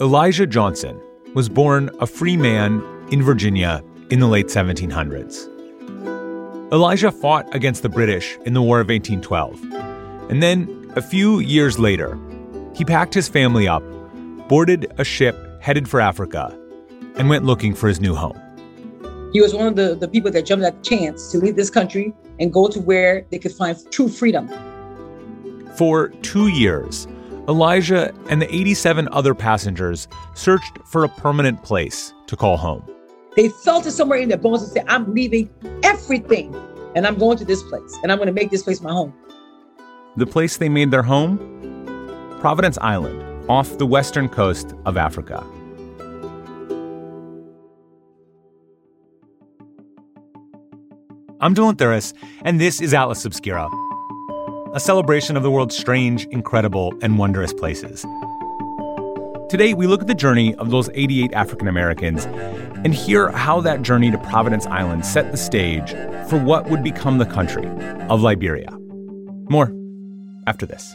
Elijah Johnson was born a free man in Virginia in the late 1700s. Elijah fought against the British in the War of 1812. And then, a few years later, he packed his family up, boarded a ship headed for Africa, and went looking for his new home. He was one of the, the people that jumped at the chance to leave this country and go to where they could find true freedom. For two years, Elijah and the 87 other passengers searched for a permanent place to call home. They felt it somewhere in their bones and said, I'm leaving everything and I'm going to this place and I'm going to make this place my home. The place they made their home? Providence Island, off the western coast of Africa. I'm Dylan Thuras, and this is Atlas Obscura a celebration of the world's strange, incredible, and wondrous places. Today, we look at the journey of those 88 African Americans and hear how that journey to Providence Island set the stage for what would become the country of Liberia. More after this.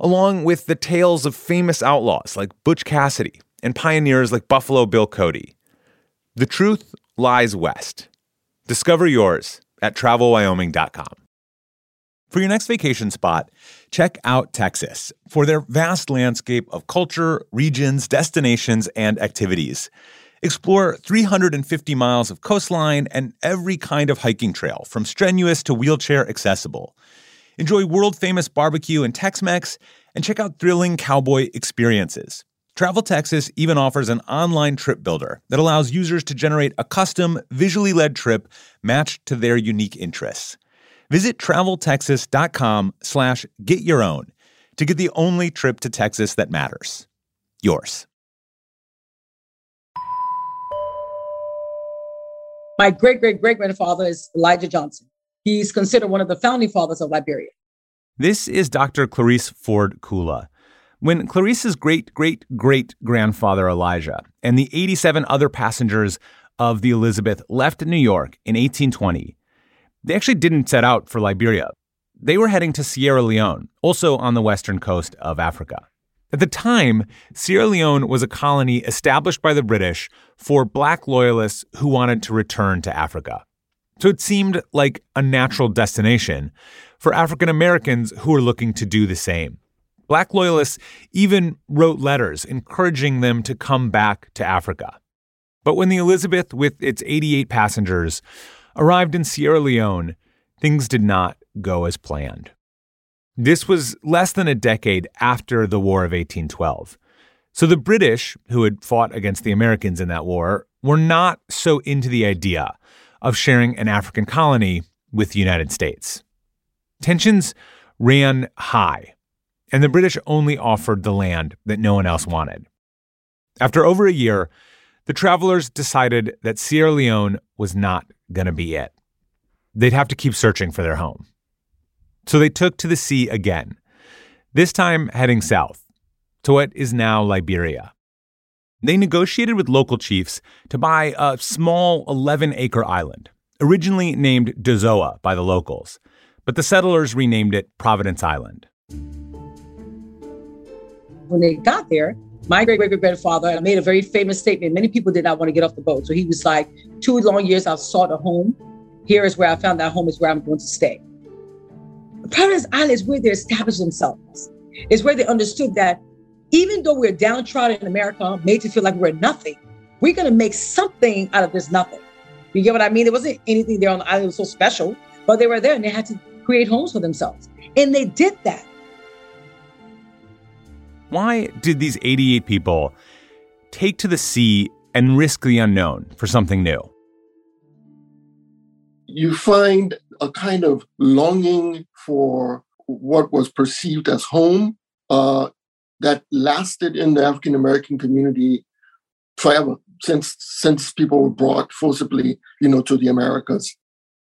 along with the tales of famous outlaws like Butch Cassidy and pioneers like Buffalo Bill Cody. The truth lies west. Discover yours at travelwyoming.com. For your next vacation spot, check out Texas for their vast landscape of culture, regions, destinations, and activities. Explore 350 miles of coastline and every kind of hiking trail, from strenuous to wheelchair accessible. Enjoy world famous barbecue and Tex Mex, and check out thrilling cowboy experiences. Travel Texas even offers an online trip builder that allows users to generate a custom, visually led trip matched to their unique interests. Visit traveltexas.com slash get your own to get the only trip to Texas that matters. Yours. My great great great grandfather is Elijah Johnson. He's considered one of the founding fathers of Liberia. This is Dr. Clarice Ford Kula. When Clarice's great great great grandfather Elijah and the 87 other passengers of the Elizabeth left New York in 1820, they actually didn't set out for Liberia. They were heading to Sierra Leone, also on the western coast of Africa. At the time, Sierra Leone was a colony established by the British for black loyalists who wanted to return to Africa. So it seemed like a natural destination for African Americans who were looking to do the same. Black loyalists even wrote letters encouraging them to come back to Africa. But when the Elizabeth, with its 88 passengers, arrived in Sierra Leone, things did not go as planned. This was less than a decade after the War of 1812. So the British, who had fought against the Americans in that war, were not so into the idea of sharing an African colony with the United States. Tensions ran high, and the British only offered the land that no one else wanted. After over a year, the travelers decided that Sierra Leone was not going to be it. They'd have to keep searching for their home. So they took to the sea again, this time heading south to what is now Liberia. They negotiated with local chiefs to buy a small 11 acre island, originally named Dozoa by the locals, but the settlers renamed it Providence Island. When they got there, my great great grandfather made a very famous statement. Many people did not want to get off the boat. So he was like, Two long years I've sought a home. Here is where I found that home is where I'm going to stay. Providence Island is where they established themselves. It's where they understood that even though we're downtrodden in America, made to feel like we're nothing, we're going to make something out of this nothing. You get what I mean? There wasn't anything there on the island that was so special, but they were there and they had to create homes for themselves. And they did that. Why did these 88 people take to the sea and risk the unknown for something new. You find a kind of longing for what was perceived as home uh, that lasted in the African American community forever since since people were brought forcibly, you know, to the Americas.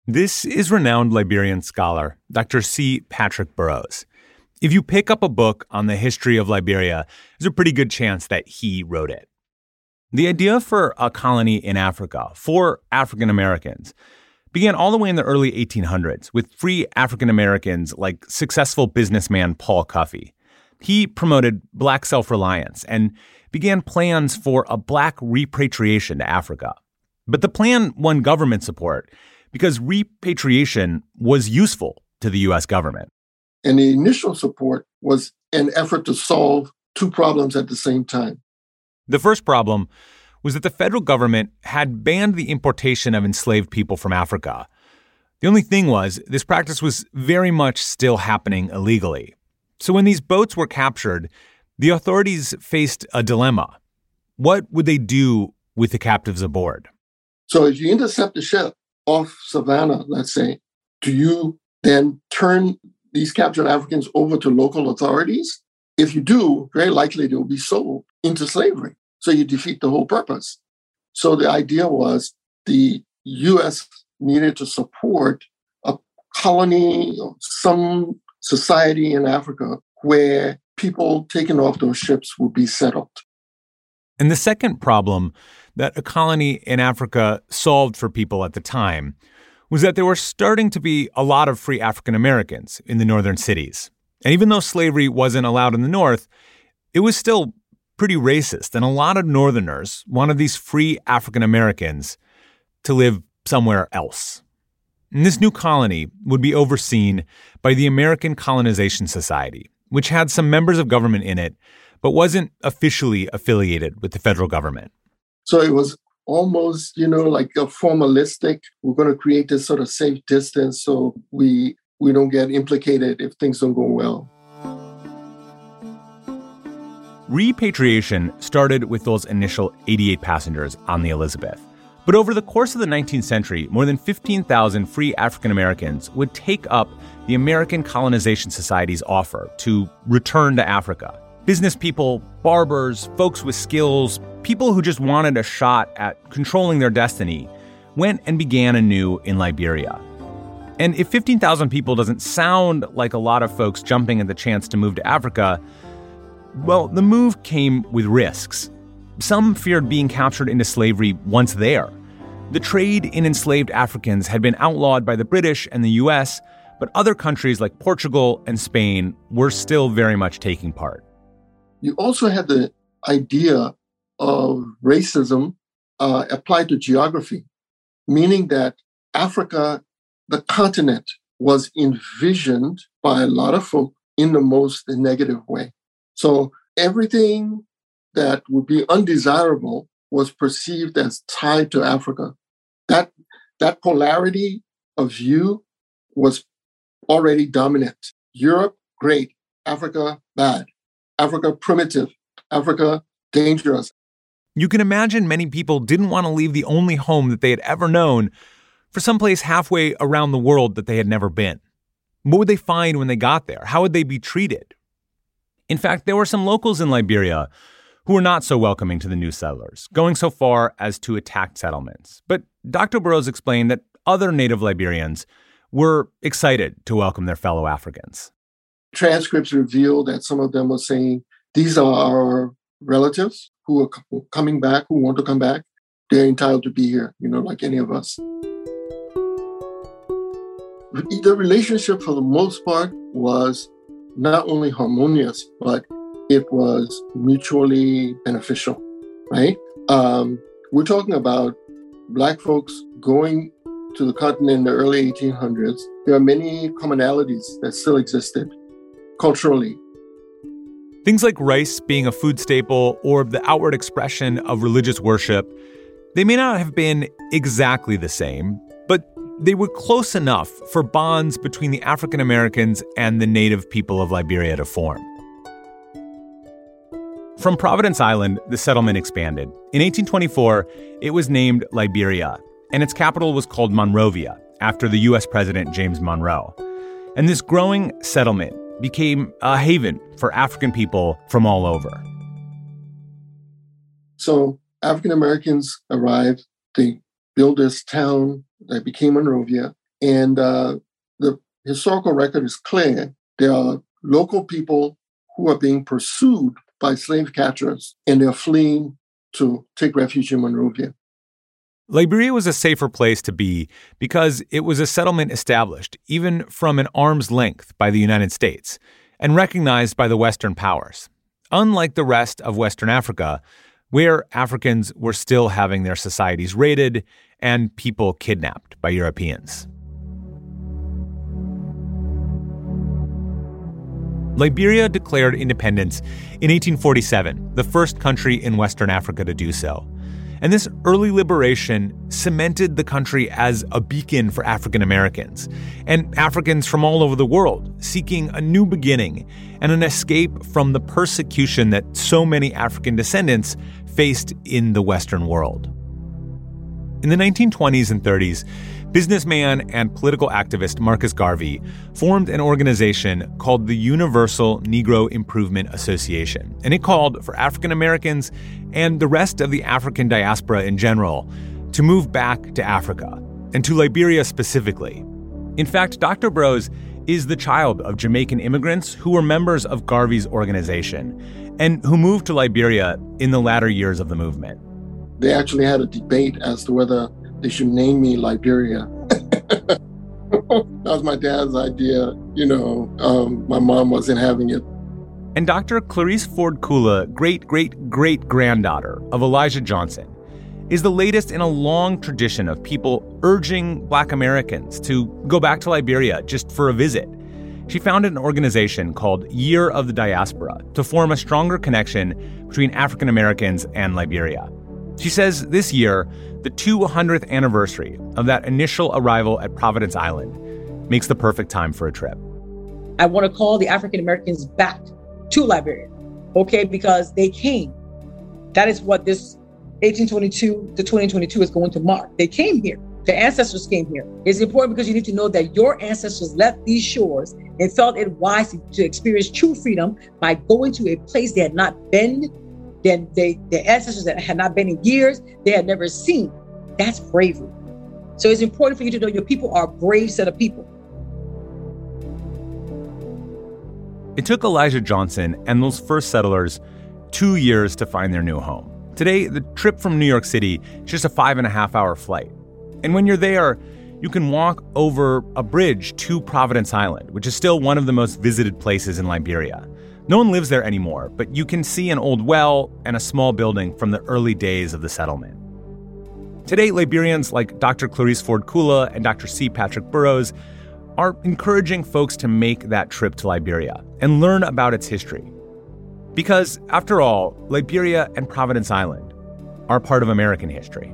This is renowned Liberian scholar Dr. C. Patrick Burrowes. If you pick up a book on the history of Liberia, there's a pretty good chance that he wrote it. The idea for a colony in Africa for African Americans began all the way in the early 1800s with free African Americans like successful businessman Paul Cuffe. He promoted black self reliance and began plans for a black repatriation to Africa. But the plan won government support because repatriation was useful to the U.S. government. And the initial support was an effort to solve two problems at the same time. The first problem was that the federal government had banned the importation of enslaved people from Africa. The only thing was, this practice was very much still happening illegally. So when these boats were captured, the authorities faced a dilemma. What would they do with the captives aboard? So if you intercept the ship off Savannah, let's say, do you then turn these captured Africans over to local authorities? If you do, very likely they will be sold into slavery. So you defeat the whole purpose. So the idea was the US needed to support a colony some society in Africa where people taken off those ships would be settled. And the second problem that a colony in Africa solved for people at the time was that there were starting to be a lot of free African Americans in the northern cities. And even though slavery wasn't allowed in the North, it was still pretty racist. And a lot of Northerners wanted these free African Americans to live somewhere else. And this new colony would be overseen by the American Colonization Society, which had some members of government in it, but wasn't officially affiliated with the federal government. So it was almost, you know, like a formalistic, we're going to create this sort of safe distance so we we don't get implicated if things don't go well. Repatriation started with those initial 88 passengers on the Elizabeth. But over the course of the 19th century, more than 15,000 free African Americans would take up the American Colonization Society's offer to return to Africa. Business people, barbers, folks with skills, people who just wanted a shot at controlling their destiny went and began anew in Liberia. And if 15,000 people doesn't sound like a lot of folks jumping at the chance to move to Africa, well, the move came with risks. Some feared being captured into slavery once there. The trade in enslaved Africans had been outlawed by the British and the US, but other countries like Portugal and Spain were still very much taking part. You also had the idea of racism uh, applied to geography, meaning that Africa, the continent, was envisioned by a lot of folk in the most negative way. So everything that would be undesirable was perceived as tied to Africa. That that polarity of view was already dominant. Europe, great. Africa, bad. Africa, primitive. Africa, dangerous. You can imagine many people didn't want to leave the only home that they had ever known for someplace halfway around the world that they had never been. What would they find when they got there? How would they be treated? In fact, there were some locals in Liberia who were not so welcoming to the new settlers, going so far as to attack settlements. But Dr. Burrowes explained that other native Liberians were excited to welcome their fellow Africans. Transcripts reveal that some of them were saying, These are our relatives who are coming back, who want to come back. They're entitled to be here, you know, like any of us. The relationship, for the most part, was not only harmonious, but it was mutually beneficial, right? Um, we're talking about Black folks going to the continent in the early 1800s. There are many commonalities that still existed culturally. Things like rice being a food staple or the outward expression of religious worship, they may not have been exactly the same, but they were close enough for bonds between the African Americans and the native people of Liberia to form. From Providence Island, the settlement expanded. In 1824, it was named Liberia, and its capital was called Monrovia, after the U.S. President James Monroe. And this growing settlement became a haven for African people from all over. So African Americans arrived, they built this town that became Monrovia, and uh, the historical record is clear. There are local people who are being pursued by slave catchers, and they're fleeing to take refuge in Monrovia. Liberia was a safer place to be because it was a settlement established, even from an arm's length, by the United States and recognized by the Western powers. Unlike the rest of Western Africa, where Africans were still having their societies raided and people kidnapped by Europeans. Liberia declared independence in 1847, the first country in Western Africa to do so. And this early liberation cemented the country as a beacon for African Americans and Africans from all over the world seeking a new beginning and an escape from the persecution that so many African descendants faced in the Western world. In the 1920s and 30s, businessman and political activist Marcus Garvey formed an organization called the Universal Negro Improvement Association, and it called for African Americans and the rest of the African diaspora in general to move back to Africa, and to Liberia specifically. In fact, Dr. Burrowes is the child of Jamaican immigrants who were members of Garvey's organization and who moved to Liberia in the latter years of the movement. They actually had a debate as to whether they should name me Liberia. that was my dad's idea. You know, um, my mom wasn't having it. And Dr. Clarice Ford Kula, great great great granddaughter of Elijah Johnson, is the latest in a long tradition of people urging black Americans to go back to Liberia just for a visit. She founded an organization called Year of the Diaspora to form a stronger connection between African Americans and Liberia. She says this year, the 200th anniversary of that initial arrival at Providence Island makes the perfect time for a trip. I want to call the African Americans back to Liberia, okay, because they came. That is what this 1822 to 2022 is going to mark. They came here. The ancestors came here. It's important because you need to know that your ancestors left these shores and felt it wise to experience true freedom by going to a place they had not been then they their ancestors that had not been in years, they had never seen. That's bravery. So it's important for you to know your people are a brave set of people. It took Elijah Johnson and those first settlers two years to find their new home. Today, the trip from New York City is just a five and a half hour flight. And when you're there, you can walk over a bridge to Providence Island, which is still one of the most visited places in Liberia. No one lives there anymore, but you can see an old well and a small building from the early days of the settlement. Today, Liberians like Dr. Clarice Ford Kula and Dr. C. Patrick Burrowes are encouraging folks to make that trip to Liberia and learn about its history. Because, after all, Liberia and Providence Island are part of American history.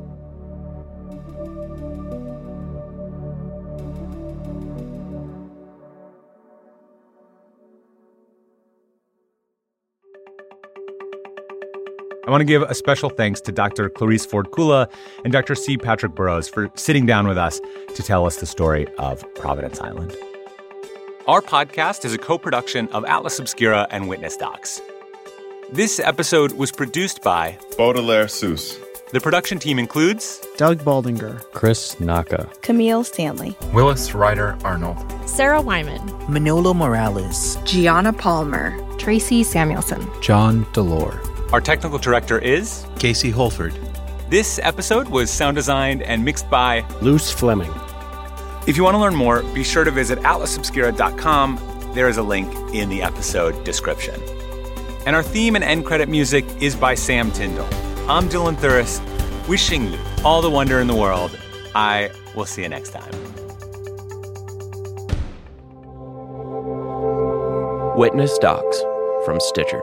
I want to give a special thanks to Dr. Clarice Ford Kula and Dr. C. Patrick Burrowes for sitting down with us to tell us the story of Providence Island. Our podcast is a co production of Atlas Obscura and Witness Docs. This episode was produced by Baudelaire Seuss. The production team includes Doug Baldinger, Chris Naka, Camille Stanley, Willis Ryder Arnold, Sarah Wyman, Manolo Morales, Gianna Palmer, Tracy Samuelson, John Delore. Our technical director is Casey Holford. This episode was sound designed and mixed by Luce Fleming. If you want to learn more, be sure to visit atlasobscura.com. There is a link in the episode description. And our theme and end credit music is by Sam Tyndall. I'm Dylan Thuras, wishing you all the wonder in the world. I will see you next time. Witness Docs from Stitcher.